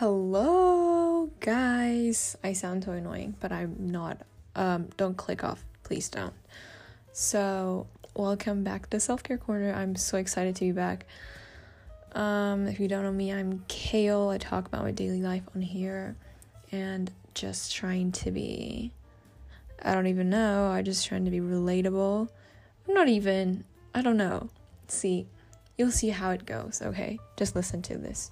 Hello, guys. I sound so annoying, but I'm not. Um, don't click off, please don't. So, welcome back to Self Care Corner. I'm so excited to be back. Um, if you don't know me, I'm Kale. I talk about my daily life on here and just trying to be. I don't even know. I just trying to be relatable. I'm not even. I don't know. See, you'll see how it goes, okay? Just listen to this.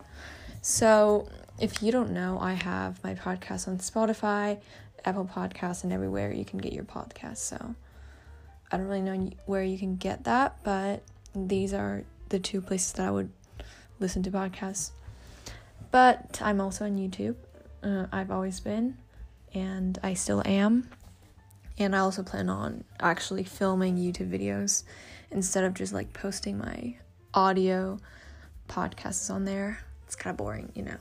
So, if you don't know, I have my podcast on Spotify, Apple Podcasts, and everywhere you can get your podcast. So, I don't really know where you can get that, but these are the two places that I would listen to podcasts. But I'm also on YouTube. Uh, I've always been, and I still am. And I also plan on actually filming YouTube videos instead of just like posting my audio podcasts on there it's kind of boring, you know.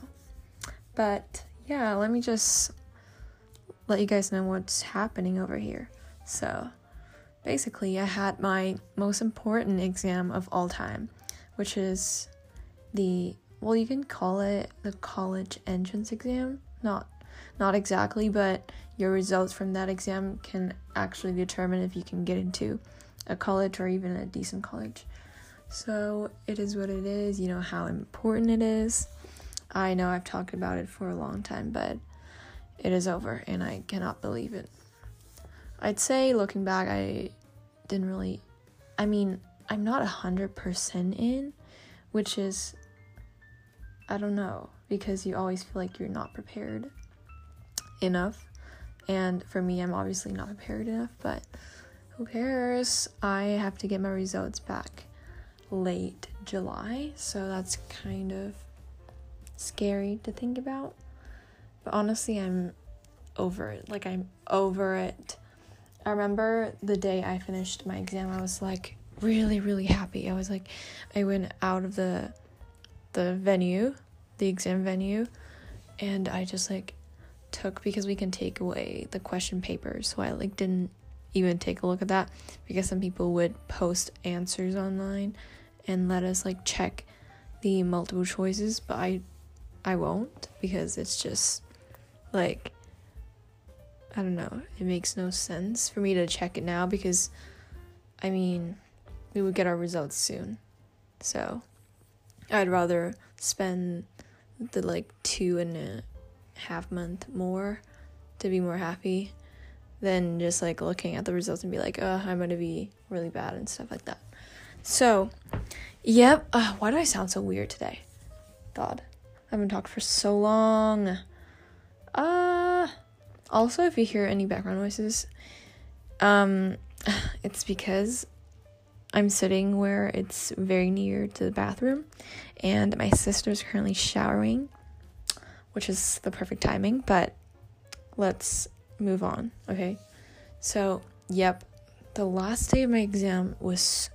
But yeah, let me just let you guys know what's happening over here. So, basically, I had my most important exam of all time, which is the well, you can call it the college entrance exam. Not not exactly, but your results from that exam can actually determine if you can get into a college or even a decent college. So it is what it is, you know how important it is. I know I've talked about it for a long time, but it is over and I cannot believe it. I'd say looking back, I didn't really, I mean, I'm not 100% in, which is, I don't know, because you always feel like you're not prepared enough. And for me, I'm obviously not prepared enough, but who cares? I have to get my results back late July, so that's kind of scary to think about. But honestly, I'm over it. Like, I'm over it. I remember the day I finished my exam, I was like really, really happy. I was like, I went out of the the venue, the exam venue, and I just like took because we can take away the question papers. So I like didn't even take a look at that because some people would post answers online and let us like check the multiple choices, but I I won't because it's just like I don't know, it makes no sense for me to check it now because I mean, we would get our results soon. So, I'd rather spend the like two and a half month more to be more happy than just like looking at the results and be like, oh, I'm gonna be really bad and stuff like that. So, yep. Uh, why do I sound so weird today? God, I haven't talked for so long. Uh, also, if you hear any background noises, um, it's because I'm sitting where it's very near to the bathroom, and my sister's currently showering, which is the perfect timing. But let's move on, okay? So, yep, the last day of my exam was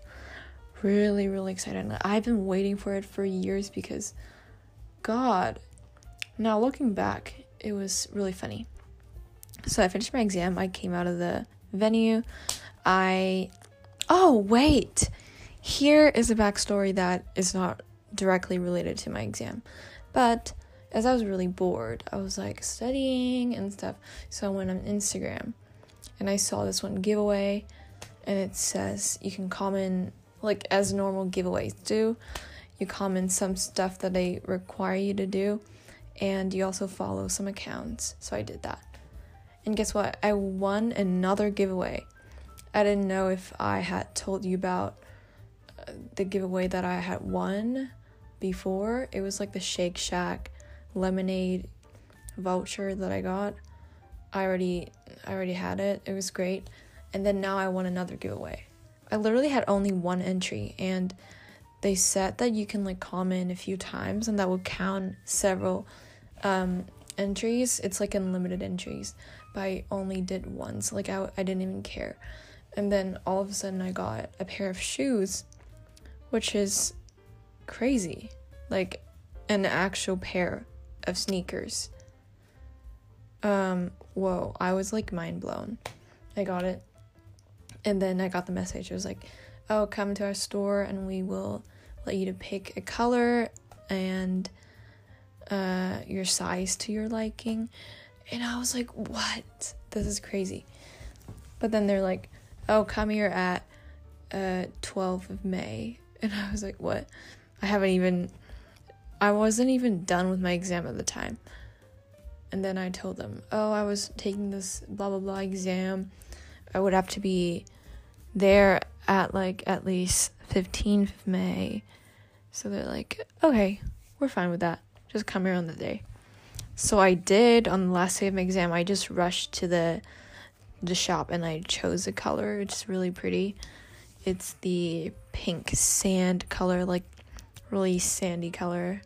really, really excited. I've been waiting for it for years because, God, now looking back, it was really funny. So I finished my exam. I came out of the venue. I. Oh, wait! Here is a backstory that is not directly related to my exam. But as I was really bored, I was like studying and stuff. So I went on Instagram and I saw this one giveaway and it says you can comment like as normal giveaways do. You comment some stuff that they require you to do, and you also follow some accounts. So I did that. And guess what? I won another giveaway. I didn't know if I had told you about uh, the giveaway that I had won before. It was like the Shake Shack lemonade voucher that I got. I already I already had it. It was great. And then now I won another giveaway. I literally had only one entry and they said that you can like comment a few times and that will count several um, entries. It's like unlimited entries, but I only did once. Like I, I didn't even care. And then all of a sudden I got a pair of shoes, which is crazy. Like an actual pair of sneakers. Um, whoa, I was like mind blown. I got it and then I got the message. It was like, "Oh, come to our store and we will let you to pick a color and uh, your size to your liking. And I was like, what? This is crazy. But then they're like, oh, come here at uh, 12th of May. And I was like, what? I haven't even, I wasn't even done with my exam at the time. And then I told them, oh, I was taking this blah, blah, blah exam. I would have to be there at like at least 15th of May. So they're like, okay, we're fine with that. Just come here on the day. So I did on the last day of my exam. I just rushed to the the shop and I chose a color. It's really pretty. It's the pink sand color, like really sandy color.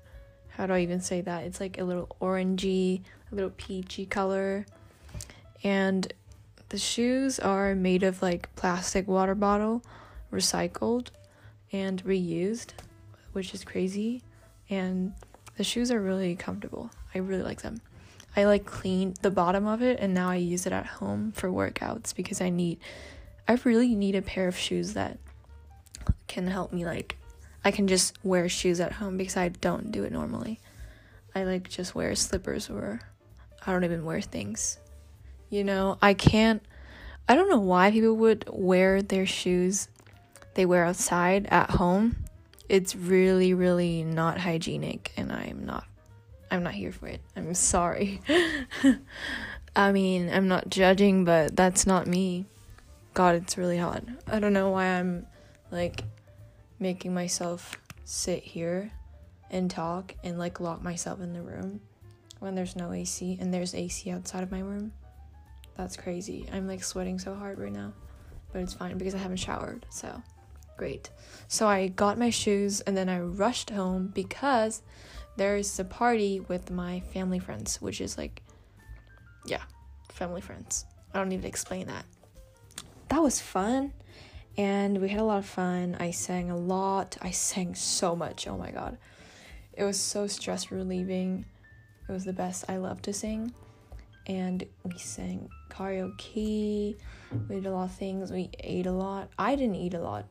How do I even say that? It's like a little orangey, a little peachy color. And the shoes are made of like plastic water bottle, recycled and reused, which is crazy. And the shoes are really comfortable. I really like them. I like cleaned the bottom of it and now I use it at home for workouts because I need I really need a pair of shoes that can help me like I can just wear shoes at home because I don't do it normally. I like just wear slippers or I don't even wear things. You know, I can't I don't know why people would wear their shoes they wear outside at home. It's really really not hygienic and I'm not I'm not here for it. I'm sorry. I mean, I'm not judging, but that's not me. God, it's really hot. I don't know why I'm like making myself sit here and talk and like lock myself in the room when there's no AC and there's AC outside of my room. That's crazy. I'm like sweating so hard right now, but it's fine because I haven't showered. So, great. So I got my shoes and then I rushed home because there's a party with my family friends, which is like, yeah, family friends. I don't need to explain that. That was fun, and we had a lot of fun. I sang a lot. I sang so much. Oh my god. It was so stress relieving. It was the best. I love to sing. And we sang karaoke. We did a lot of things. We ate a lot. I didn't eat a lot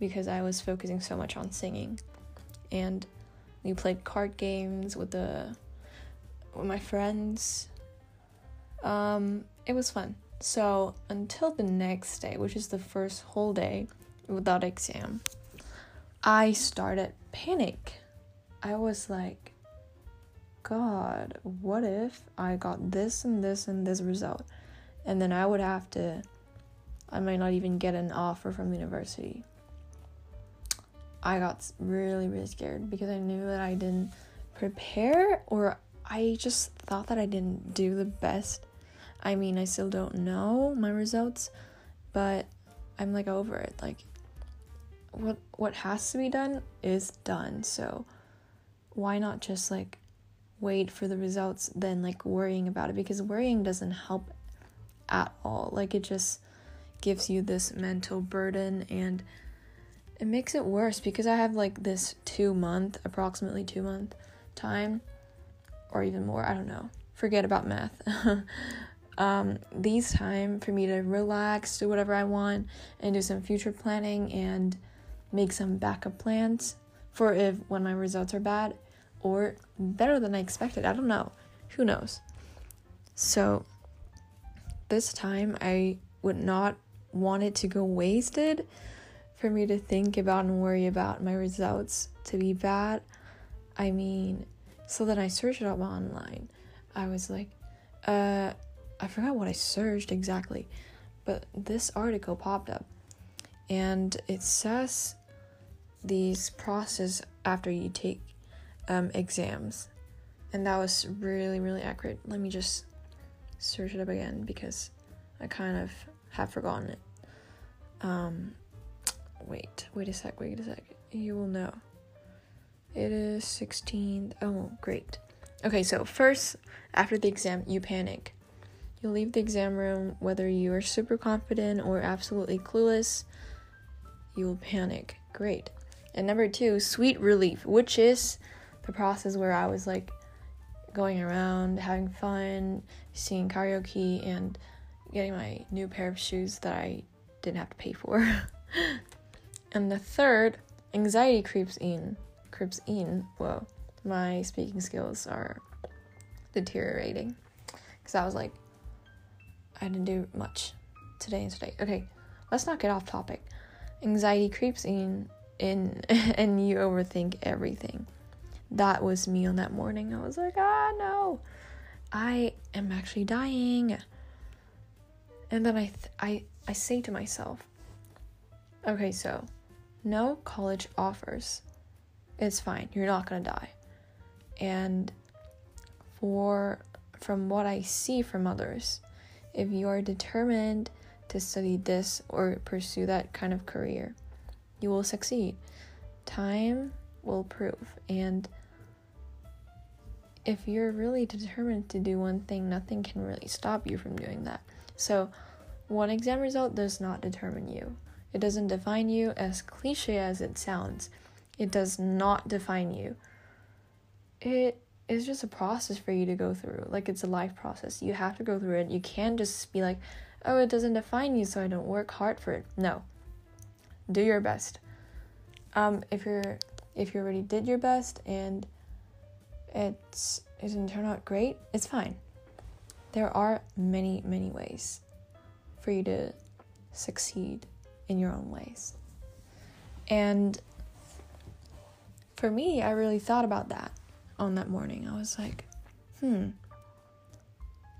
because I was focusing so much on singing. And we played card games with the with my friends. Um, it was fun. So until the next day, which is the first whole day without exam, I started panic. I was like, God, what if I got this and this and this result? And then I would have to, I might not even get an offer from university. I got really, really scared because I knew that I didn't prepare or I just thought that I didn't do the best. I mean, I still don't know my results, but I'm like over it. Like what what has to be done is done. So why not just like wait for the results then like worrying about it because worrying doesn't help at all. Like it just gives you this mental burden and it makes it worse because I have like this two month, approximately two month time, or even more. I don't know. Forget about math. um, these time for me to relax, do whatever I want, and do some future planning and make some backup plans for if when my results are bad or better than I expected. I don't know. Who knows? So this time I would not want it to go wasted for me to think about and worry about my results to be bad. I mean, so then I searched it up online. I was like, uh, I forgot what I searched exactly, but this article popped up and it says these process after you take um, exams. And that was really, really accurate. Let me just search it up again because I kind of have forgotten it. Um, wait, wait a sec, wait a sec. You will know. It is 16th. Oh, great. Okay, so first, after the exam, you panic. You'll leave the exam room whether you are super confident or absolutely clueless. You will panic. Great. And number two, sweet relief, which is the process where I was like going around, having fun, singing karaoke, and getting my new pair of shoes that I didn't have to pay for. And the third, anxiety creeps in. Creeps in. Whoa. my speaking skills are deteriorating. Because I was like, I didn't do much today and today. Okay, let's not get off topic. Anxiety creeps in, in, and you overthink everything. That was me on that morning. I was like, ah, no, I am actually dying. And then I, th- I, I say to myself, okay, so no college offers. It's fine. You're not gonna die. And for from what I see from others, if you are determined to study this or pursue that kind of career, you will succeed. Time will prove. And if you're really determined to do one thing, nothing can really stop you from doing that. So, one exam result does not determine you. It doesn't define you, as cliche as it sounds. It does not define you. It is just a process for you to go through. Like, it's a life process. You have to go through it. You can't just be like, oh, it doesn't define you, so I don't work hard for it. No. Do your best. Um, if you're if you already did your best and it's it didn't turn out great, it's fine. There are many, many ways for you to succeed in your own ways. And for me, I really thought about that on that morning. I was like, hmm.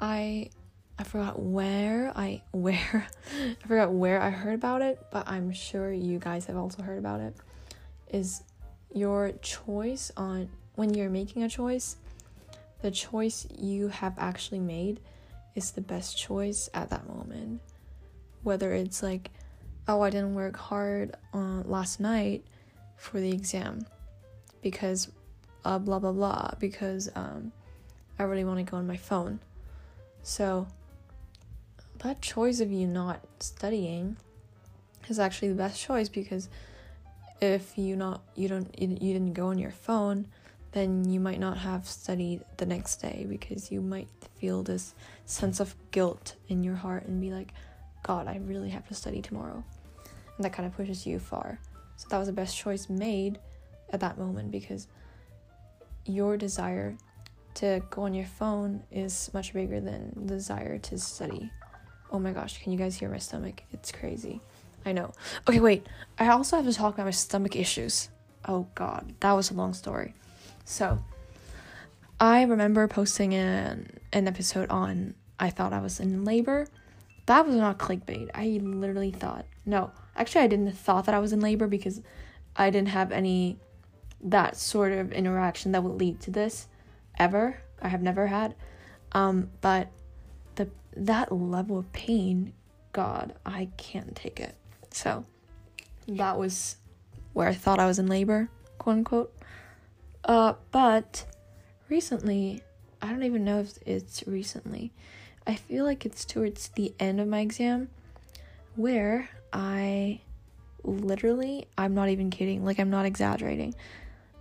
I I forgot where I where I forgot where I heard about it, but I'm sure you guys have also heard about it. Is your choice on when you're making a choice, the choice you have actually made is the best choice at that moment. Whether it's like oh, I didn't work hard uh, last night for the exam because uh, blah blah blah because um, I really want to go on my phone. So that choice of you not studying is actually the best choice because if you not you don't you didn't go on your phone then you might not have studied the next day because you might feel this sense of guilt in your heart and be like god i really have to study tomorrow and that kind of pushes you far. So that was the best choice made at that moment because your desire to go on your phone is much bigger than the desire to study. Oh my gosh, can you guys hear my stomach? It's crazy. I know. Okay, wait. I also have to talk about my stomach issues. Oh god, that was a long story. So, I remember posting an an episode on I thought I was in labor. That was not clickbait. I literally thought, no, Actually, I didn't thought that I was in labor because I didn't have any that sort of interaction that would lead to this ever. I have never had. Um, but the that level of pain, God, I can't take it. So that was where I thought I was in labor, quote unquote. Uh, but recently, I don't even know if it's recently. I feel like it's towards the end of my exam where I literally, I'm not even kidding, like, I'm not exaggerating.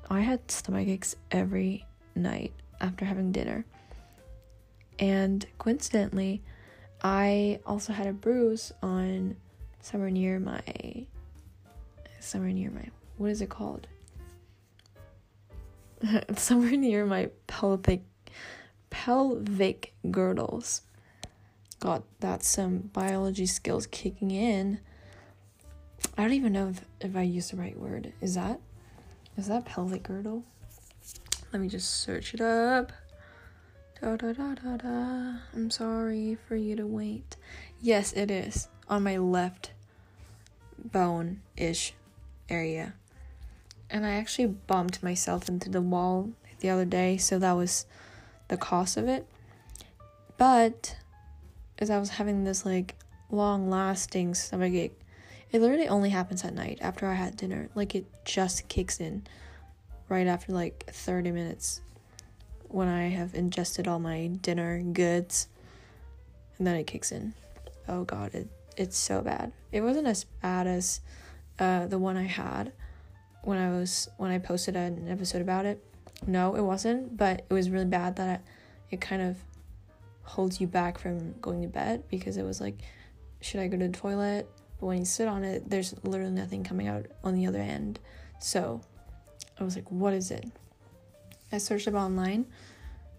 I had stomach aches every night after having dinner. And coincidentally, I also had a bruise on somewhere near my somewhere near my what is it called? somewhere near my pelvic pelvic girdles. God, that some biology skills kicking in. I don't even know if, if I use the right word. Is that is that pelvic girdle? Let me just search it up. Da da da da da. I'm sorry for you to wait. Yes, it is on my left bone ish area. And I actually bumped myself into the wall the other day, so that was the cause of it. But as I was having this like long lasting stomach ache it literally only happens at night after I had dinner. Like it just kicks in right after like 30 minutes when I have ingested all my dinner goods and then it kicks in. Oh god, it it's so bad. It wasn't as bad as uh, the one I had when I was when I posted an episode about it. No, it wasn't, but it was really bad that it kind of holds you back from going to bed because it was like should I go to the toilet? But when you sit on it, there's literally nothing coming out on the other end. So I was like, what is it? I searched up online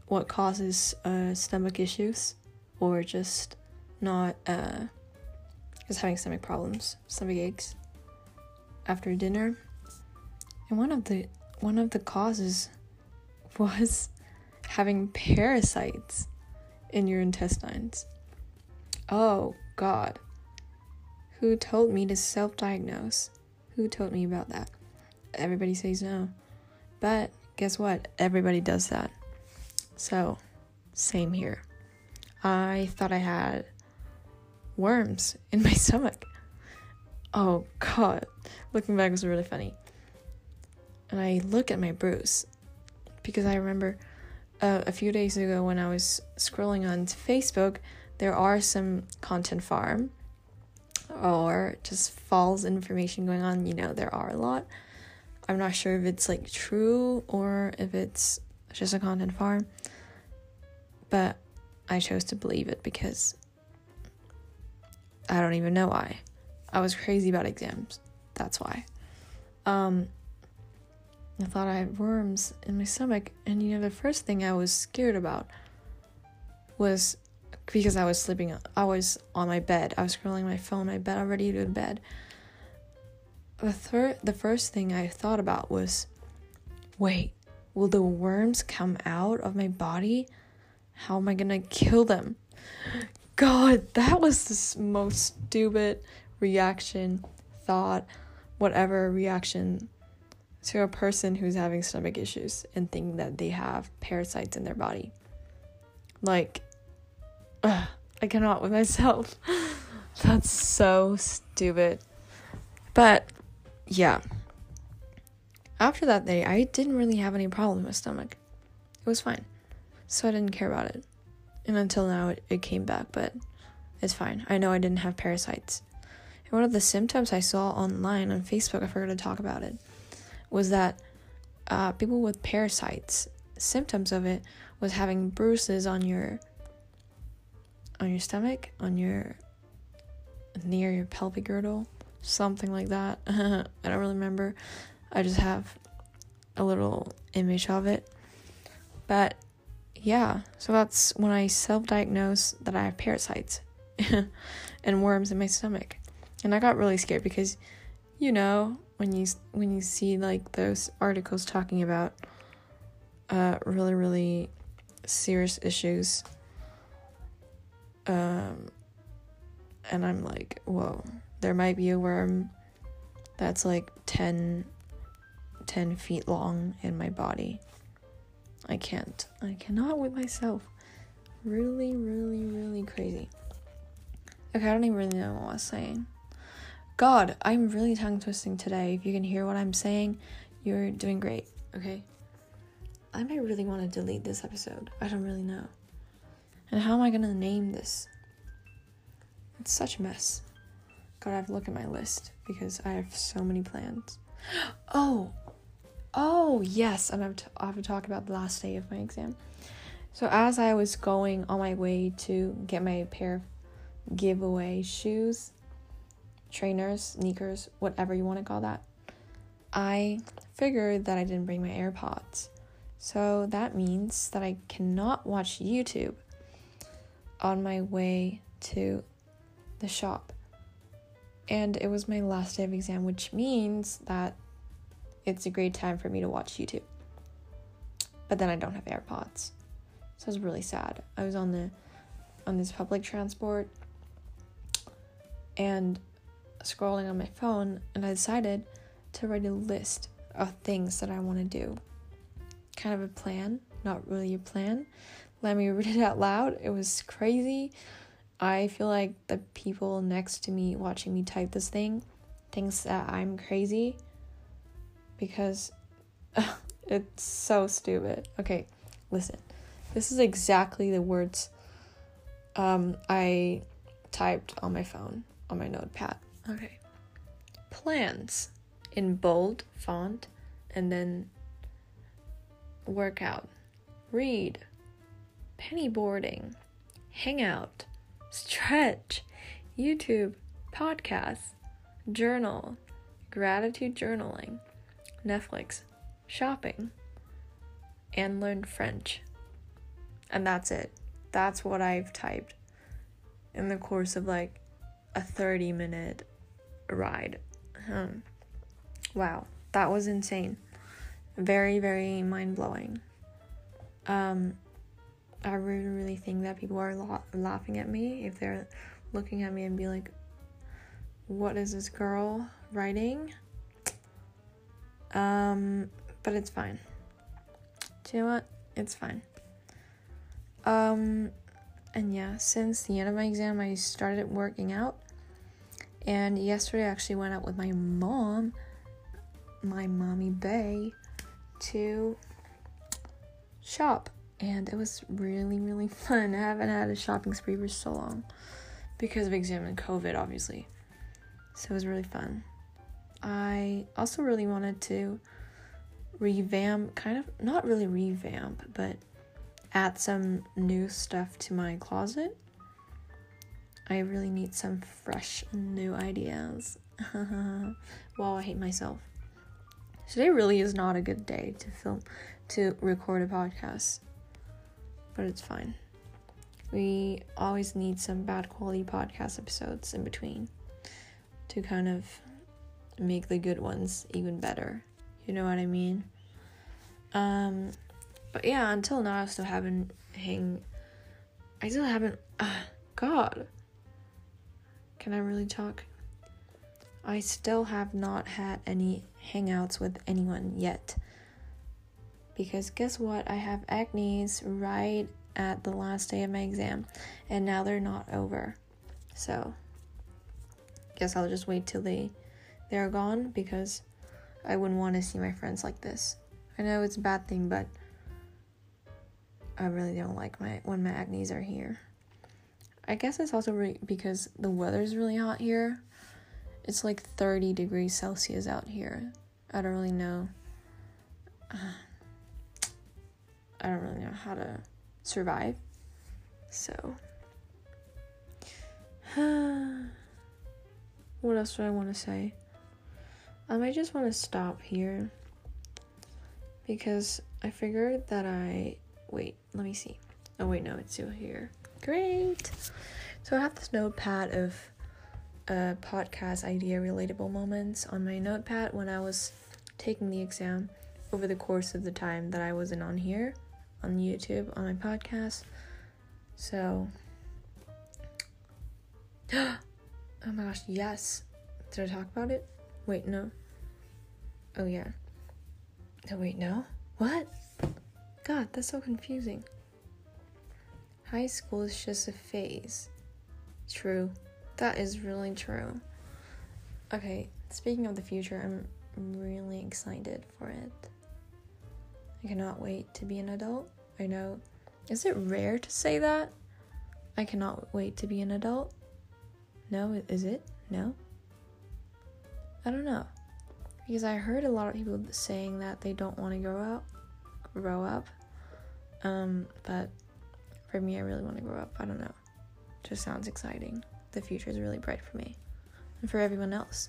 what causes uh, stomach issues or just not uh, just having stomach problems, stomach aches after dinner. And one of the one of the causes was having parasites in your intestines. Oh god. Who told me to self-diagnose? Who told me about that? Everybody says no. But guess what? Everybody does that. So, same here. I thought I had worms in my stomach. Oh god. Looking back was really funny. And I look at my bruise because I remember uh, a few days ago when I was scrolling on Facebook, there are some content farm or just false information going on. You know, there are a lot. I'm not sure if it's like true or if it's just a content farm, but I chose to believe it because I don't even know why. I was crazy about exams. That's why. Um, I thought I had worms in my stomach, and you know, the first thing I was scared about was because I was sleeping, I was on my bed, I was scrolling my phone, my bed, I'm ready to go to bed the third the first thing I thought about was wait, will the worms come out of my body? How am I gonna kill them? God, that was the most stupid reaction, thought, whatever reaction to a person who's having stomach issues and thinking that they have parasites in their body. Like, ugh, I cannot with myself. That's so stupid. But yeah. After that day, I didn't really have any problem with my stomach. It was fine. So I didn't care about it. And until now, it, it came back, but it's fine. I know I didn't have parasites. And one of the symptoms I saw online on Facebook, I forgot to talk about it, was that uh, people with parasites, symptoms of it was having bruises on your on your stomach, on your near your pelvic girdle, something like that. I don't really remember. I just have a little image of it. But yeah, so that's when I self diagnosed that I have parasites and worms in my stomach. And I got really scared because you know, when you when you see like those articles talking about uh really really serious issues um and I'm like, whoa, there might be a worm that's like 10, 10 feet long in my body. I can't. I cannot with myself. Really, really, really crazy. Okay, I don't even really know what I was saying. God, I'm really tongue twisting today. If you can hear what I'm saying, you're doing great, okay? I might really want to delete this episode. I don't really know. And how am I gonna name this? It's such a mess. God, I have to look at my list because I have so many plans. Oh, oh yes, and I have to, I have to talk about the last day of my exam. So as I was going on my way to get my pair of giveaway shoes, trainers, sneakers, whatever you want to call that, I figured that I didn't bring my AirPods. So that means that I cannot watch YouTube on my way to the shop and it was my last day of exam, which means that it's a great time for me to watch YouTube. But then I don't have AirPods. So I was really sad. I was on the on this public transport and scrolling on my phone and I decided to write a list of things that I want to do. Kind of a plan, not really a plan. Let me read it out loud. It was crazy. I feel like the people next to me watching me type this thing thinks that I'm crazy because it's so stupid. Okay, listen. This is exactly the words um, I typed on my phone, on my notepad. Okay. Plans in bold font and then workout, read, penny boarding, hangout, stretch, YouTube, podcasts, journal, gratitude journaling, Netflix, shopping, and learn French. And that's it. That's what I've typed in the course of like a 30 minute ride. Hmm. Wow, that was insane. Very, very mind blowing. Um, I really, really think that people are la- laughing at me if they're looking at me and be like, what is this girl writing? Um, but it's fine. Do you know what? It's fine. Um, and yeah, since the end of my exam, I started working out. And yesterday, I actually went out with my mom, my mommy Bay, to shop. And it was really, really fun. I haven't had a shopping spree for so long because of exam and COVID, obviously. So it was really fun. I also really wanted to revamp, kind of, not really revamp, but add some new stuff to my closet. I really need some fresh new ideas. wow, I hate myself. Today really is not a good day to film, to record a podcast, but it's fine. We always need some bad quality podcast episodes in between to kind of make the good ones even better. You know what I mean? Um, but yeah, until now, I still haven't hang. I still haven't. Uh, God. Can I really talk? I still have not had any hangouts with anyone yet. Because guess what? I have acne's right at the last day of my exam, and now they're not over. So, guess I'll just wait till they they're gone because I wouldn't want to see my friends like this. I know it's a bad thing, but I really don't like my when my acne's are here. I guess it's also re- because the weather's really hot here. It's like 30 degrees Celsius out here. I don't really know. I don't really know how to survive. So, what else do I want to say? I might just want to stop here because I figured that I wait. Let me see. Oh wait, no, it's still here. Great. So I have this notepad of uh, podcast idea relatable moments on my notepad when I was taking the exam over the course of the time that I wasn't on here on YouTube on my podcast. So, oh my gosh, yes. Did I talk about it? Wait, no. Oh, yeah. Oh, wait, no? What? God, that's so confusing. High school is just a phase. True. That is really true. Okay, speaking of the future, I'm really excited for it. I cannot wait to be an adult. I know. Is it rare to say that? I cannot wait to be an adult? No, is it? No? I don't know because I heard a lot of people saying that they don't want to grow up, grow up. Um, but for me, I really want to grow up. I don't know. Just sounds exciting. The future is really bright for me and for everyone else.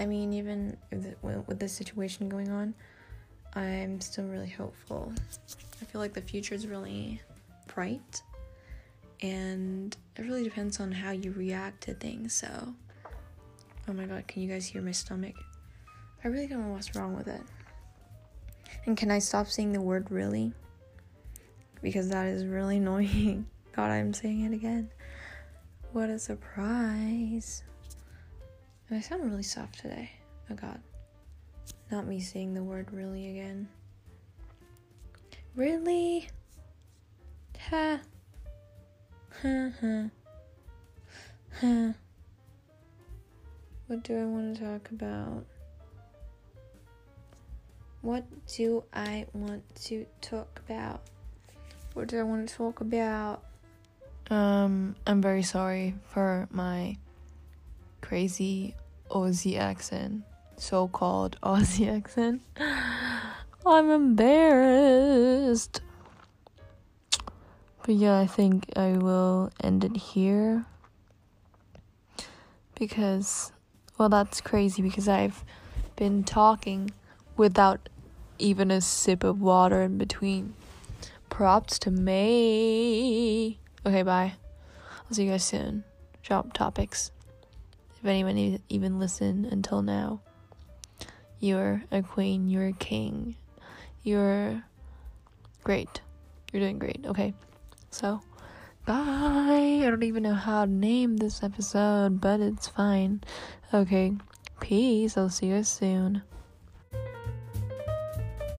I mean, even with this situation going on, I'm still really hopeful. I feel like the future is really bright, and it really depends on how you react to things. So, oh my god, can you guys hear my stomach? I really don't know what's wrong with it. And can I stop saying the word really? Because that is really annoying. God, I'm saying it again. What a surprise. And I sound really soft today. Oh god. Not me saying the word really again. Really? Ha. Ha. Ha. What do I want to talk about? What do I want to talk about? What do I want to talk about? Um, I'm very sorry for my crazy Aussie accent, so called Aussie accent. I'm embarrassed. But yeah, I think I will end it here. Because, well, that's crazy because I've been talking without even a sip of water in between. Props to me. Okay, bye. I'll see you guys soon. Drop topics. If anyone even listened until now, you're a queen, you're a king, you're great. You're doing great, okay? So, bye. I don't even know how to name this episode, but it's fine. Okay, peace. I'll see you guys soon.